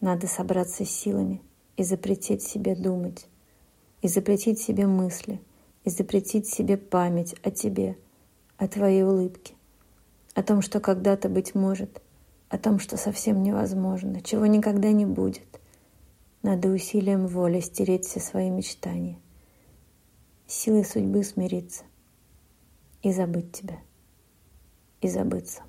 Надо собраться с силами и запретить себе думать, и запретить себе мысли, и запретить себе память о тебе, о твоей улыбке, о том, что когда-то быть может, о том, что совсем невозможно, чего никогда не будет. Надо усилием воли стереть все свои мечтания, силой судьбы смириться и забыть тебя, и забыться.